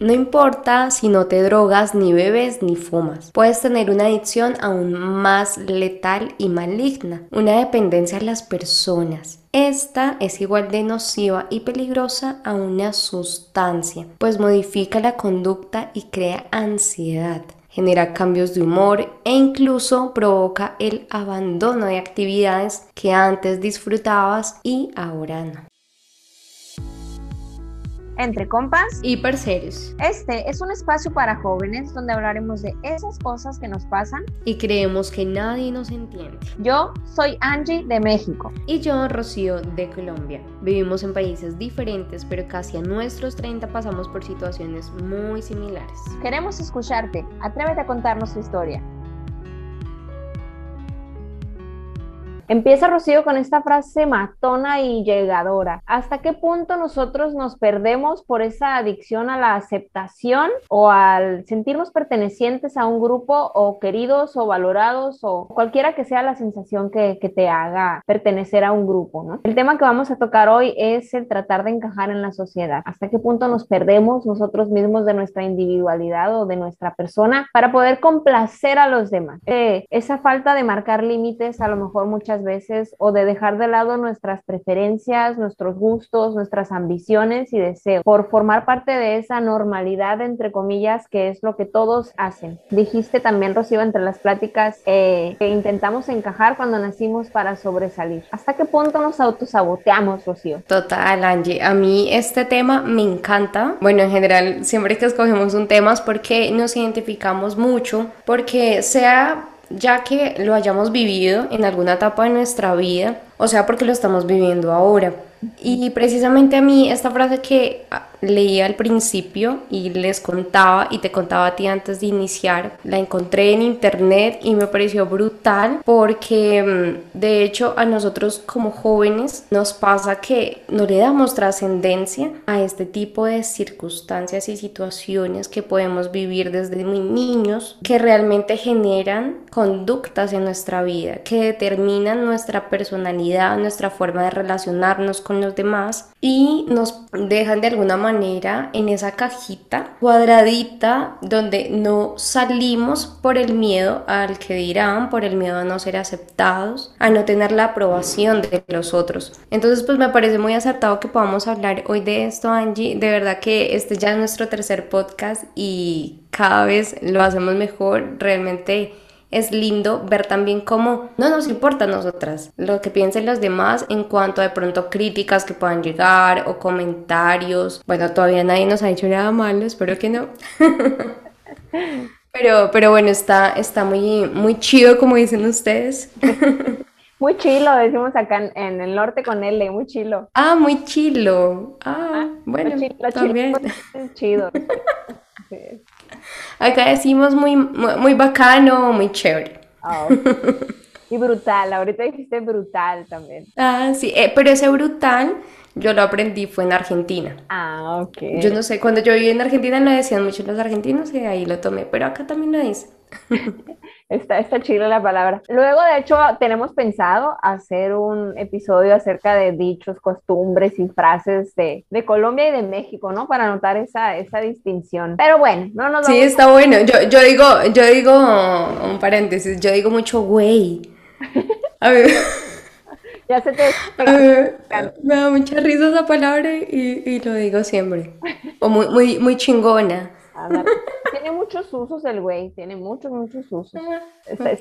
No importa si no te drogas, ni bebes, ni fumas. Puedes tener una adicción aún más letal y maligna, una dependencia a las personas. Esta es igual de nociva y peligrosa a una sustancia, pues modifica la conducta y crea ansiedad genera cambios de humor e incluso provoca el abandono de actividades que antes disfrutabas y ahora no entre compas y parceros. Este es un espacio para jóvenes donde hablaremos de esas cosas que nos pasan y creemos que nadie nos entiende. Yo soy Angie de México y yo Rocío de Colombia. Vivimos en países diferentes, pero casi a nuestros 30 pasamos por situaciones muy similares. Queremos escucharte. Atrévete a contarnos tu historia. Empieza Rocío con esta frase matona y llegadora. ¿Hasta qué punto nosotros nos perdemos por esa adicción a la aceptación o al sentirnos pertenecientes a un grupo o queridos o valorados o cualquiera que sea la sensación que, que te haga pertenecer a un grupo? ¿no? El tema que vamos a tocar hoy es el tratar de encajar en la sociedad. ¿Hasta qué punto nos perdemos nosotros mismos de nuestra individualidad o de nuestra persona para poder complacer a los demás? Eh, esa falta de marcar límites a lo mejor muchas veces o de dejar de lado nuestras preferencias, nuestros gustos, nuestras ambiciones y deseos por formar parte de esa normalidad, entre comillas, que es lo que todos hacen. Dijiste también, Rocío, entre las pláticas eh, que intentamos encajar cuando nacimos para sobresalir. ¿Hasta qué punto nos autosaboteamos, Rocío? Total, Angie. A mí este tema me encanta. Bueno, en general, siempre que escogemos un tema es porque nos identificamos mucho, porque sea ya que lo hayamos vivido en alguna etapa de nuestra vida, o sea, porque lo estamos viviendo ahora. Y precisamente a mí esta frase que leí al principio y les contaba y te contaba a ti antes de iniciar, la encontré en internet y me pareció brutal porque mm, de hecho a nosotros como jóvenes nos pasa que no le damos trascendencia a este tipo de circunstancias y situaciones que podemos vivir desde muy niños que realmente generan conductas en nuestra vida, que determinan nuestra personalidad, nuestra forma de relacionarnos con los demás y nos dejan de alguna manera en esa cajita cuadradita donde no salimos por el miedo al que dirán, por el miedo a no ser aceptados, a no tener la aprobación de los otros. Entonces pues me parece muy acertado que podamos hablar hoy de esto Angie, de verdad que este ya es nuestro tercer podcast y cada vez lo hacemos mejor, realmente es lindo ver también cómo no nos importa a nosotras lo que piensen los demás en cuanto a de pronto críticas que puedan llegar o comentarios. Bueno, todavía nadie nos ha dicho nada malo, espero que no. pero, pero bueno, está, está muy, muy chido como dicen ustedes. Muy chilo, decimos acá en, el norte con L, muy chilo. Ah, muy chilo. Ah, ah bueno, también. chido. Acá decimos muy, muy bacano, muy chévere. Ah, y brutal, ahorita dijiste brutal también. Ah, sí, eh, pero ese brutal yo lo aprendí fue en Argentina. Ah, ok. Yo no sé, cuando yo viví en Argentina lo decían mucho los argentinos y ahí lo tomé, pero acá también lo dice. Está, está chido la palabra. Luego, de hecho, tenemos pensado hacer un episodio acerca de dichos, costumbres y frases de, de Colombia y de México, ¿no? Para notar esa, esa distinción. Pero bueno, no nos Sí, está bueno. Yo, yo digo, yo digo, un paréntesis, yo digo mucho güey. A ver. ya se te... me da mucha risa esa palabra y, y lo digo siempre. O muy, muy, muy chingona. tiene muchos usos el güey, tiene muchos, muchos usos. Ah, está,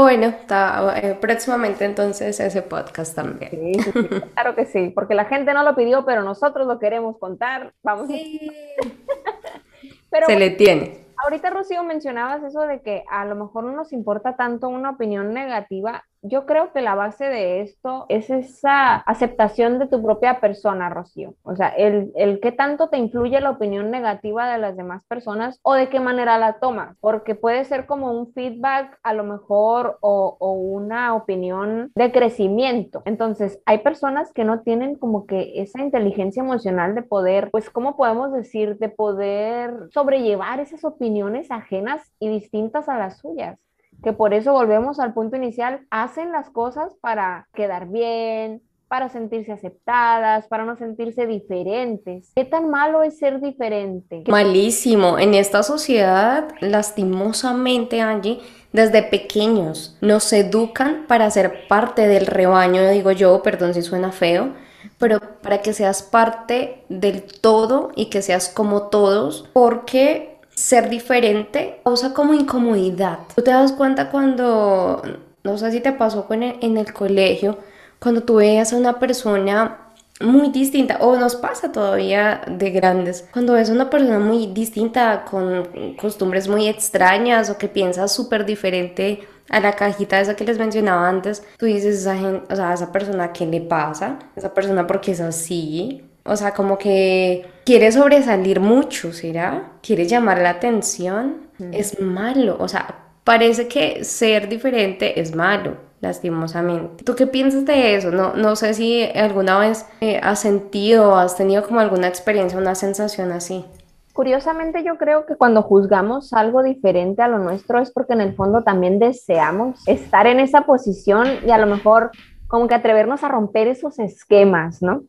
bueno, está eh, próximamente entonces ese podcast también. Sí, claro que sí, porque la gente no lo pidió, pero nosotros lo queremos contar. Vamos. pero, Se le tiene. Ahorita, Rocío, mencionabas eso de que a lo mejor no nos importa tanto una opinión negativa yo creo que la base de esto es esa aceptación de tu propia persona, Rocío. O sea, el, el qué tanto te influye la opinión negativa de las demás personas o de qué manera la tomas, porque puede ser como un feedback a lo mejor o, o una opinión de crecimiento. Entonces, hay personas que no tienen como que esa inteligencia emocional de poder, pues, ¿cómo podemos decir? De poder sobrellevar esas opiniones ajenas y distintas a las suyas que por eso volvemos al punto inicial, hacen las cosas para quedar bien, para sentirse aceptadas, para no sentirse diferentes. ¿Qué tan malo es ser diferente? Malísimo. En esta sociedad, lastimosamente, Angie, desde pequeños nos educan para ser parte del rebaño, digo yo, perdón si suena feo, pero para que seas parte del todo y que seas como todos, porque ser diferente causa como incomodidad. Tú te das cuenta cuando, no sé si te pasó en el colegio, cuando tú veas a una persona muy distinta, o nos pasa todavía de grandes, cuando ves a una persona muy distinta, con costumbres muy extrañas o que piensa súper diferente a la cajita esa que les mencionaba antes, tú dices, esa esa persona, ¿qué le pasa? Esa persona, porque es así? O sea, como que quiere sobresalir mucho, ¿será? Quiere llamar la atención. Es malo, o sea, parece que ser diferente es malo lastimosamente. ¿Tú qué piensas de eso? No, no sé si alguna vez eh, has sentido o has tenido como alguna experiencia, una sensación así. Curiosamente yo creo que cuando juzgamos algo diferente a lo nuestro es porque en el fondo también deseamos estar en esa posición y a lo mejor como que atrevernos a romper esos esquemas, ¿no?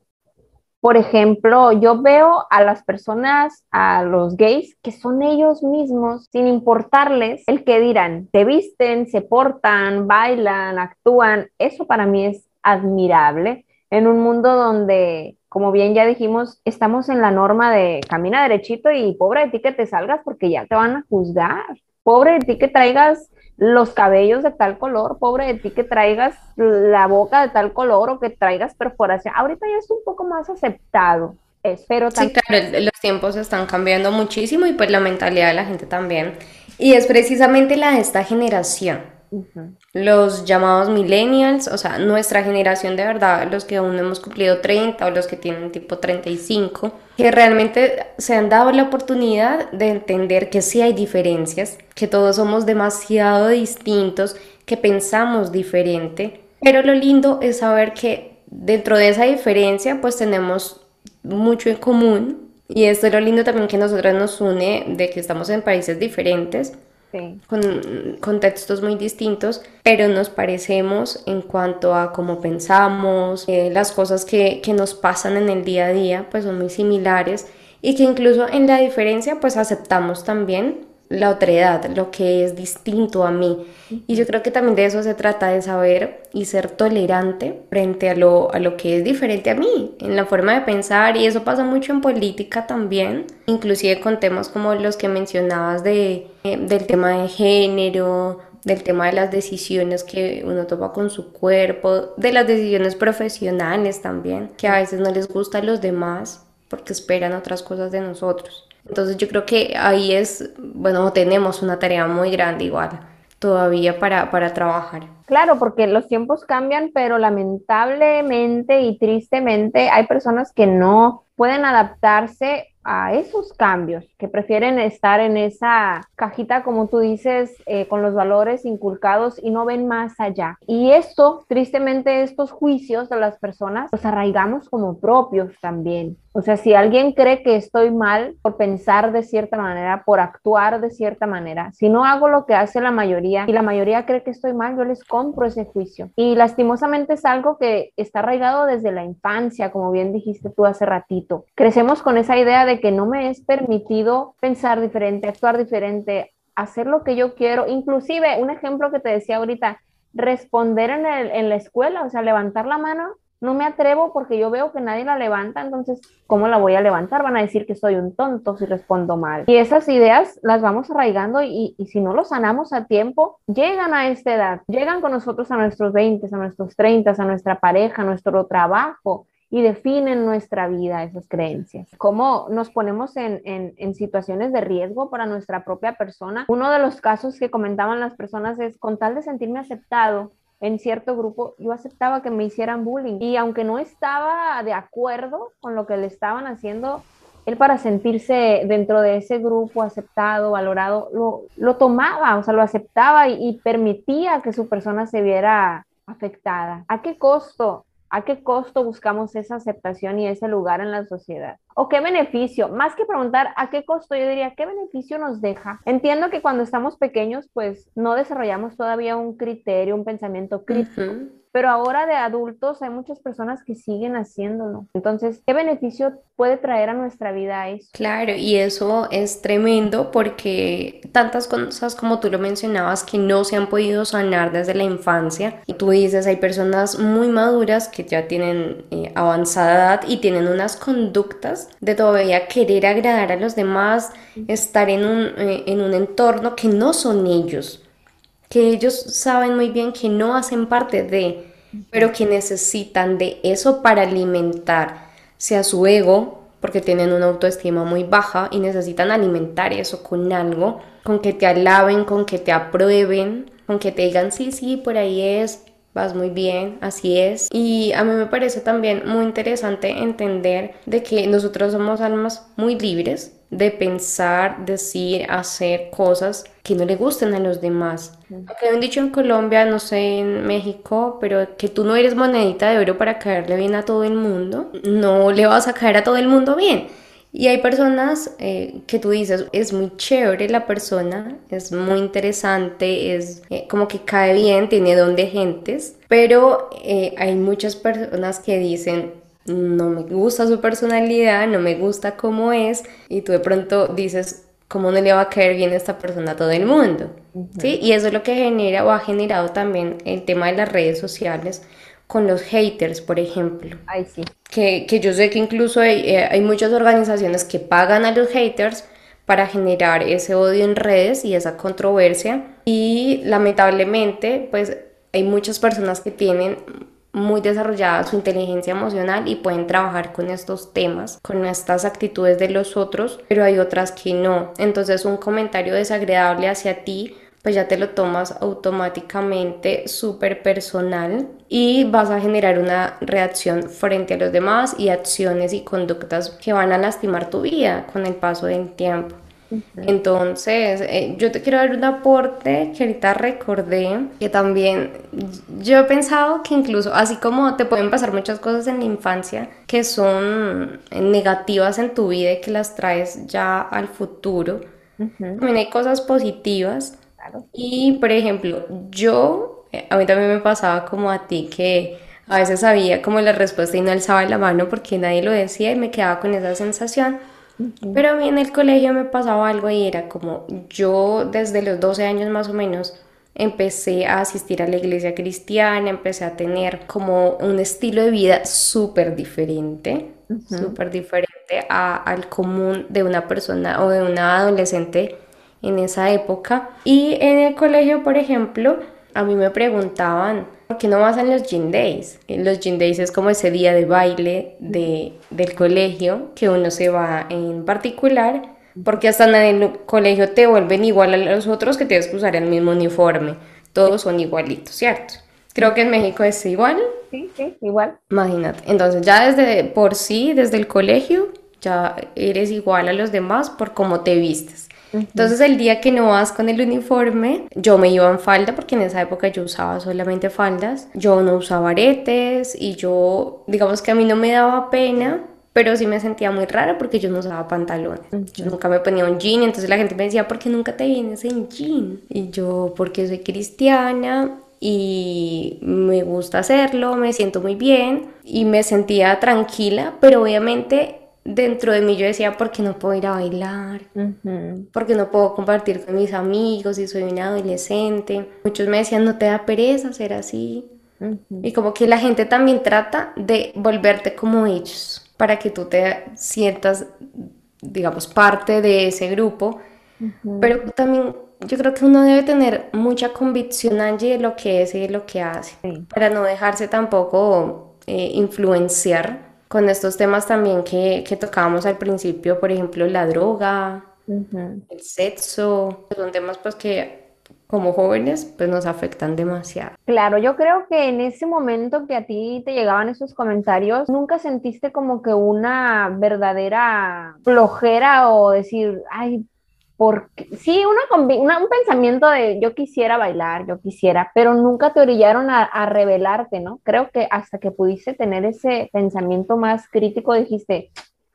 Por ejemplo, yo veo a las personas, a los gays, que son ellos mismos, sin importarles el que dirán, se visten, se portan, bailan, actúan. Eso para mí es admirable en un mundo donde, como bien ya dijimos, estamos en la norma de camina derechito y pobre de ti que te salgas porque ya te van a juzgar. Pobre de ti que traigas los cabellos de tal color, pobre de ti que traigas la boca de tal color o que traigas perforación. Ahorita ya es un poco más aceptado. Espero Sí, claro, los tiempos están cambiando muchísimo y pues la mentalidad de la gente también. Y es precisamente la de esta generación los llamados millennials, o sea, nuestra generación de verdad, los que aún hemos cumplido 30 o los que tienen tipo 35, que realmente se han dado la oportunidad de entender que sí hay diferencias, que todos somos demasiado distintos, que pensamos diferente, pero lo lindo es saber que dentro de esa diferencia pues tenemos mucho en común. Y esto es lo lindo también que nosotros nos une de que estamos en países diferentes con contextos muy distintos, pero nos parecemos en cuanto a cómo pensamos, eh, las cosas que, que nos pasan en el día a día, pues son muy similares y que incluso en la diferencia pues aceptamos también la otredad, lo que es distinto a mí. Y yo creo que también de eso se trata, de saber y ser tolerante frente a lo, a lo que es diferente a mí, en la forma de pensar. Y eso pasa mucho en política también, inclusive con temas como los que mencionabas de, eh, del tema de género, del tema de las decisiones que uno toma con su cuerpo, de las decisiones profesionales también, que a veces no les gusta a los demás porque esperan otras cosas de nosotros. Entonces yo creo que ahí es, bueno, tenemos una tarea muy grande igual todavía para, para trabajar. Claro, porque los tiempos cambian, pero lamentablemente y tristemente hay personas que no pueden adaptarse a esos cambios, que prefieren estar en esa cajita, como tú dices, eh, con los valores inculcados y no ven más allá. Y esto, tristemente, estos juicios de las personas los arraigamos como propios también. O sea, si alguien cree que estoy mal por pensar de cierta manera, por actuar de cierta manera, si no hago lo que hace la mayoría y la mayoría cree que estoy mal, yo les compro ese juicio. Y lastimosamente es algo que está arraigado desde la infancia, como bien dijiste tú hace ratito. Crecemos con esa idea de que no me es permitido pensar diferente, actuar diferente, hacer lo que yo quiero. Inclusive, un ejemplo que te decía ahorita, responder en, en la escuela, o sea, levantar la mano no me atrevo porque yo veo que nadie la levanta, entonces, ¿cómo la voy a levantar? Van a decir que soy un tonto si respondo mal. Y esas ideas las vamos arraigando y, y si no lo sanamos a tiempo, llegan a esta edad, llegan con nosotros a nuestros 20, a nuestros 30, a nuestra pareja, a nuestro trabajo y definen nuestra vida esas creencias. Cómo nos ponemos en, en, en, situaciones de riesgo para nuestra propia persona. Uno de los casos que comentaban las personas es, con tal de sentirme aceptado, en cierto grupo, yo aceptaba que me hicieran bullying. Y aunque no estaba de acuerdo con lo que le estaban haciendo, él para sentirse dentro de ese grupo aceptado, valorado, lo, lo tomaba, o sea, lo aceptaba y, y permitía que su persona se viera afectada. ¿A qué costo? ¿A qué costo buscamos esa aceptación y ese lugar en la sociedad? O qué beneficio, más que preguntar a qué costo, yo diría, ¿qué beneficio nos deja? Entiendo que cuando estamos pequeños, pues no desarrollamos todavía un criterio, un pensamiento crítico pero ahora de adultos hay muchas personas que siguen haciéndolo. Entonces, ¿qué beneficio puede traer a nuestra vida eso? Claro, y eso es tremendo porque tantas cosas como tú lo mencionabas que no se han podido sanar desde la infancia. Y tú dices, hay personas muy maduras que ya tienen eh, avanzada edad y tienen unas conductas de todavía querer agradar a los demás, estar en un, eh, en un entorno que no son ellos que ellos saben muy bien que no hacen parte de, pero que necesitan de eso para alimentar, sea su ego, porque tienen una autoestima muy baja y necesitan alimentar eso con algo, con que te alaben, con que te aprueben, con que te digan, sí, sí, por ahí es, vas muy bien, así es. Y a mí me parece también muy interesante entender de que nosotros somos almas muy libres de pensar, decir, hacer cosas que no le gusten a los demás. Aunque han dicho en Colombia, no sé en México, pero que tú no eres monedita de oro para caerle bien a todo el mundo, no le vas a caer a todo el mundo bien. Y hay personas eh, que tú dices, es muy chévere la persona, es muy interesante, es eh, como que cae bien, tiene don de gentes, pero eh, hay muchas personas que dicen, no me gusta su personalidad, no me gusta cómo es, y tú de pronto dices, ¿cómo no le va a caer bien a esta persona a todo el mundo? ¿Sí? Y eso es lo que genera o ha generado también el tema de las redes sociales con los haters, por ejemplo. Ay, sí. Que, que yo sé que incluso hay, eh, hay muchas organizaciones que pagan a los haters para generar ese odio en redes y esa controversia. Y lamentablemente, pues hay muchas personas que tienen muy desarrollada su inteligencia emocional y pueden trabajar con estos temas, con estas actitudes de los otros, pero hay otras que no. Entonces un comentario desagradable hacia ti pues ya te lo tomas automáticamente súper personal y vas a generar una reacción frente a los demás y acciones y conductas que van a lastimar tu vida con el paso del tiempo. Entonces, eh, yo te quiero dar un aporte que ahorita recordé, que también yo he pensado que incluso así como te pueden pasar muchas cosas en la infancia que son negativas en tu vida y que las traes ya al futuro, también hay cosas positivas. Y, por ejemplo, yo, eh, a mí también me pasaba como a ti que a veces sabía como la respuesta y no alzaba la mano porque nadie lo decía y me quedaba con esa sensación. Pero a mí en el colegio me pasaba algo y era como yo desde los 12 años más o menos empecé a asistir a la iglesia cristiana, empecé a tener como un estilo de vida súper diferente, súper diferente al común de una persona o de una adolescente en esa época. Y en el colegio, por ejemplo, a mí me preguntaban, ¿por qué no vas en los gym days? Los gym days es como ese día de baile de, del colegio que uno se va en particular, porque hasta en el colegio te vuelven igual a los otros que tienes que usar el mismo uniforme. Todos son igualitos, ¿cierto? Creo que en México es igual. Sí, sí, igual. Imagínate. Entonces ya desde por sí, desde el colegio, ya eres igual a los demás por cómo te vistes. Entonces el día que no vas con el uniforme, yo me iba en falda porque en esa época yo usaba solamente faldas, yo no usaba aretes y yo, digamos que a mí no me daba pena, pero sí me sentía muy rara porque yo no usaba pantalones. Yo nunca me ponía un jean, entonces la gente me decía, ¿por qué nunca te vienes en jean? Y yo, porque soy cristiana y me gusta hacerlo, me siento muy bien y me sentía tranquila, pero obviamente dentro de mí yo decía, ¿por qué no puedo ir a bailar? ¿Por qué no puedo compartir con mis amigos si soy una adolescente? Muchos me decían, no te da pereza ser así. Y como que la gente también trata de volverte como ellos, para que tú te sientas, digamos, parte de ese grupo. Pero también yo creo que uno debe tener mucha convicción, Angie, de lo que es y de lo que hace, para no dejarse tampoco eh, influenciar con estos temas también que, que tocábamos al principio, por ejemplo, la droga, el sexo, son temas pues que como jóvenes pues nos afectan demasiado. Claro, yo creo que en ese momento que a ti te llegaban esos comentarios, nunca sentiste como que una verdadera flojera o decir, ay, porque sí, una, un pensamiento de yo quisiera bailar, yo quisiera, pero nunca te orillaron a, a, revelarte, ¿no? Creo que hasta que pudiste tener ese pensamiento más crítico dijiste,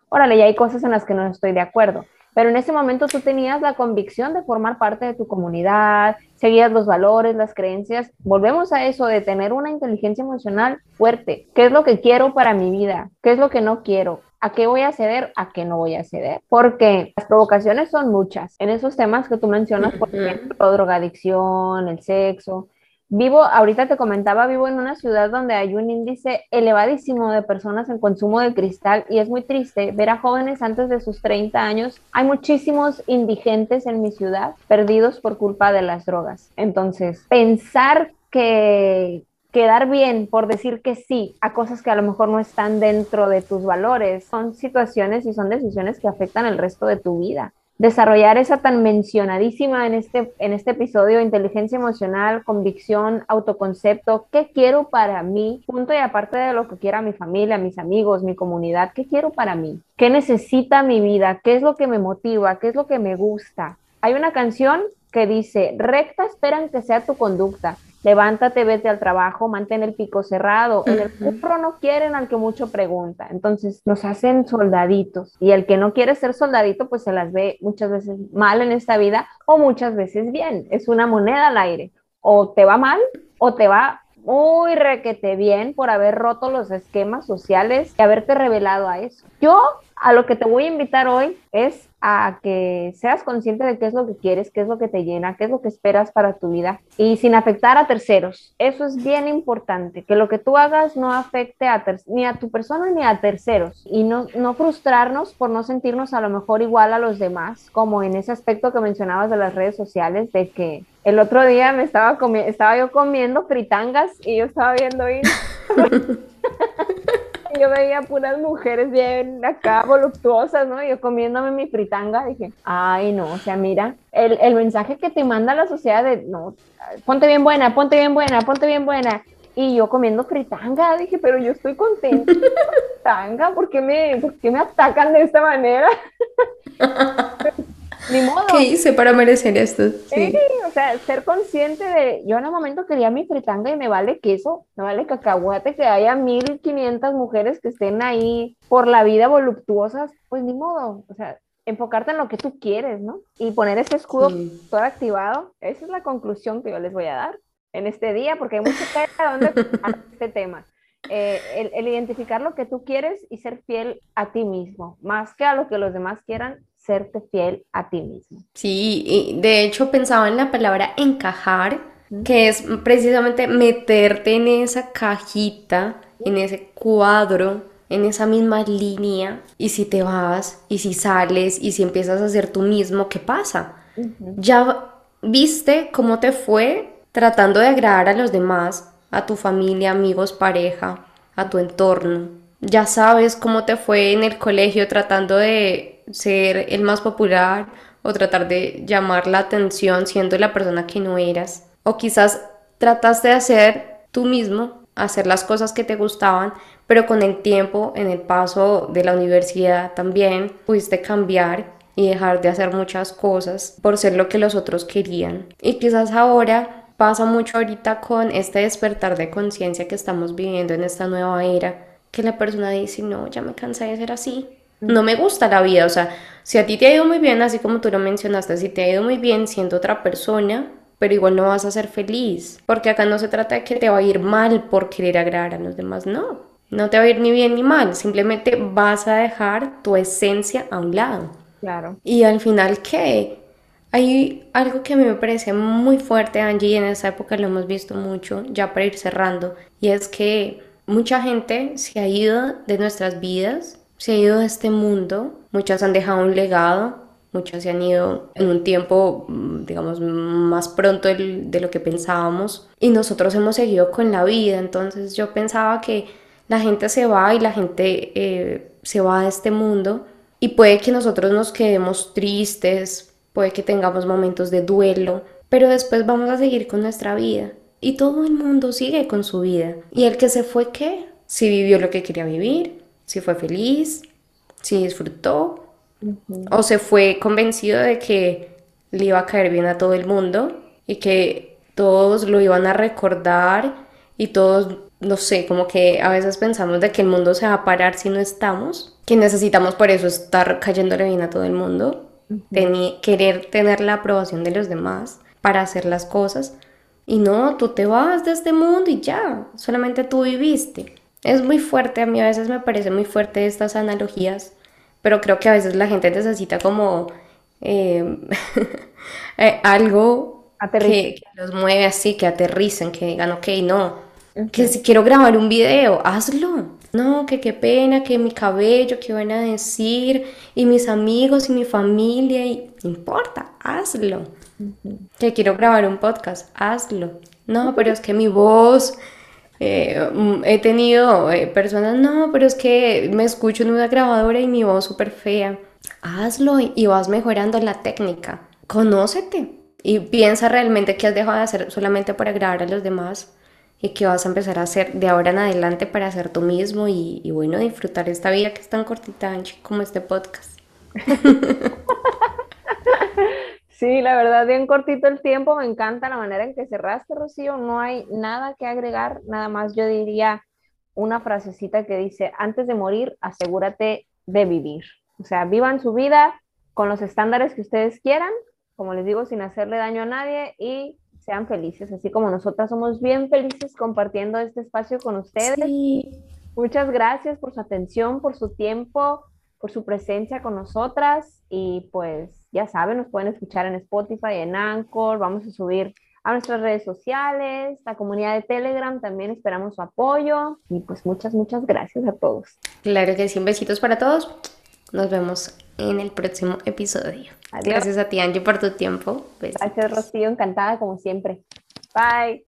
órale, ya hay cosas en las que no estoy de acuerdo. Pero en ese momento tú tenías la convicción de formar parte de tu comunidad, seguías los valores, las creencias. Volvemos a eso de tener una inteligencia emocional fuerte. ¿Qué es lo que quiero para mi vida? ¿Qué es lo que no quiero? ¿A qué voy a ceder? ¿A qué no voy a ceder? Porque las provocaciones son muchas. En esos temas que tú mencionas, por ejemplo, drogadicción, el sexo, Vivo, ahorita te comentaba, vivo en una ciudad donde hay un índice elevadísimo de personas en consumo de cristal y es muy triste ver a jóvenes antes de sus 30 años. Hay muchísimos indigentes en mi ciudad perdidos por culpa de las drogas. Entonces, pensar que quedar bien por decir que sí a cosas que a lo mejor no están dentro de tus valores son situaciones y son decisiones que afectan el resto de tu vida desarrollar esa tan mencionadísima en este, en este episodio, inteligencia emocional, convicción, autoconcepto, ¿qué quiero para mí? Punto y aparte de lo que quiera mi familia, mis amigos, mi comunidad, ¿qué quiero para mí? ¿Qué necesita mi vida? ¿Qué es lo que me motiva? ¿Qué es lo que me gusta? Hay una canción que dice, recta esperan que sea tu conducta, levántate, vete al trabajo, mantén el pico cerrado. En el curro no quieren al que mucho pregunta. Entonces nos hacen soldaditos. Y el que no quiere ser soldadito, pues se las ve muchas veces mal en esta vida o muchas veces bien. Es una moneda al aire. O te va mal o te va muy requete bien por haber roto los esquemas sociales y haberte revelado a eso. Yo a lo que te voy a invitar hoy es a que seas consciente de qué es lo que quieres, qué es lo que te llena, qué es lo que esperas para tu vida y sin afectar a terceros. Eso es bien importante, que lo que tú hagas no afecte a ni a tu persona ni a terceros y no, no frustrarnos por no sentirnos a lo mejor igual a los demás, como en ese aspecto que mencionabas de las redes sociales, de que el otro día me estaba, estaba yo comiendo fritangas y yo estaba viendo y yo veía puras mujeres bien acá voluptuosas, ¿no? Yo comiéndome mi fritanga, dije, ay, no, o sea, mira, el, el mensaje que te manda la sociedad de, no, ponte bien buena, ponte bien buena, ponte bien buena. Y yo comiendo fritanga, dije, pero yo estoy contenta fritanga, ¿por qué me, por qué me atacan de esta manera? Ni modo. ¿Qué hice para merecer esto? Sí. o sea, ser consciente de, yo en un momento quería mi fritanga y me vale queso, me vale cacahuate, que haya 1500 mujeres que estén ahí por la vida voluptuosas, pues ni modo, o sea, enfocarte en lo que tú quieres, ¿no? Y poner ese escudo todo activado, esa es la conclusión que yo les voy a dar en este día, porque hay mucho que a dónde este tema. Eh, el, el, identificar lo que tú quieres y ser fiel a ti mismo, más que a lo que los demás quieran, serte fiel a ti mismo. Sí, y de hecho pensaba en la palabra encajar, que es precisamente meterte en esa cajita, en ese cuadro, en esa misma línea, y si te vas, y si sales, y si empiezas a ser tú mismo, ¿qué pasa? Ya viste cómo te fue tratando de agradar a los demás, a tu familia, amigos, pareja, a tu entorno. Ya sabes cómo te fue en el colegio tratando de ser el más popular o tratar de llamar la atención siendo la persona que no eras. O quizás trataste de hacer tú mismo, hacer las cosas que te gustaban, pero con el tiempo, en el paso de la universidad también, pudiste cambiar y dejar de hacer muchas cosas por ser lo que los otros querían. Y quizás ahora pasa mucho ahorita con este despertar de conciencia que estamos viviendo en esta nueva era, que la persona dice, no, ya me cansé de ser así, no me gusta la vida, o sea, si a ti te ha ido muy bien, así como tú lo mencionaste, si te ha ido muy bien siendo otra persona, pero igual no vas a ser feliz, porque acá no se trata de que te va a ir mal por querer agradar a los demás, no, no te va a ir ni bien ni mal, simplemente vas a dejar tu esencia a un lado. Claro. Y al final, ¿qué? Hay algo que a mí me parece muy fuerte, Angie, y en esa época lo hemos visto mucho, ya para ir cerrando, y es que mucha gente se ha ido de nuestras vidas se ha ido de este mundo, muchas han dejado un legado, muchas se han ido en un tiempo, mm, digamos, más pronto de lo que pensábamos y nosotros hemos seguido con la vida, entonces yo pensaba que la gente se va y la gente eh, se va de este mundo y puede que nosotros nos quedemos tristes, puede que tengamos momentos de duelo, pero después vamos a seguir con nuestra vida y todo el mundo sigue con su vida. ¿Y el que se fue qué? Si vivió lo que quería vivir, si fue feliz, si disfrutó o se fue convencido de que le iba a caer bien a todo el mundo y que todos lo iban a recordar y todos no sé, como que a veces pensamos de que el mundo se va a parar si no estamos, que necesitamos por eso estar cayéndole bien a todo el mundo, querer tener la aprobación de los demás para hacer las cosas. Y no, tú te vas de este mundo y ya, solamente tú viviste. Es muy fuerte, a mí a veces me parece muy fuerte estas analogías, pero creo que a veces la gente necesita como eh, eh, algo que, que, los mueve así, que aterricen, que digan, ok, no, que si quiero grabar un video, hazlo. No, que qué pena, que mi cabello, qué van a decir, y mis amigos y mi familia, y no importa, hazlo. Que quiero grabar un podcast, hazlo. No, pero es que mi voz, eh, mm, he tenido eh, personas, no, pero es que me escucho en una grabadora y mi voz súper fea. Hazlo y vas mejorando la técnica. Conócete y piensa realmente que has dejado de hacer solamente para grabar a los demás y que vas a empezar a hacer de ahora en adelante para ser tú mismo y, bueno, disfrutar esta vida que es tan cortita, como este podcast. Sí, la verdad, bien cortito el tiempo, me encanta la manera en que cerraste, Rocío, no hay nada que agregar, nada más yo diría una frasecita que dice, antes de morir, asegúrate de vivir. O sea, vivan su vida con los estándares que ustedes quieran, como les digo, sin hacerle daño a nadie y sean felices, así como nosotras somos bien felices compartiendo este espacio con ustedes. Muchas gracias por su atención, por su tiempo, por su presencia con nosotras y pues ya saben, nos pueden escuchar en Spotify, en Anchor, vamos a subir a nuestras redes sociales, la comunidad de Telegram, también esperamos su apoyo y pues muchas, muchas gracias a todos. Claro que sí, un besitos para todos. Nos vemos en el próximo episodio. Gracias a ti, Angie, por tu tiempo. Gracias, Rocío. Encantada como siempre. Bye.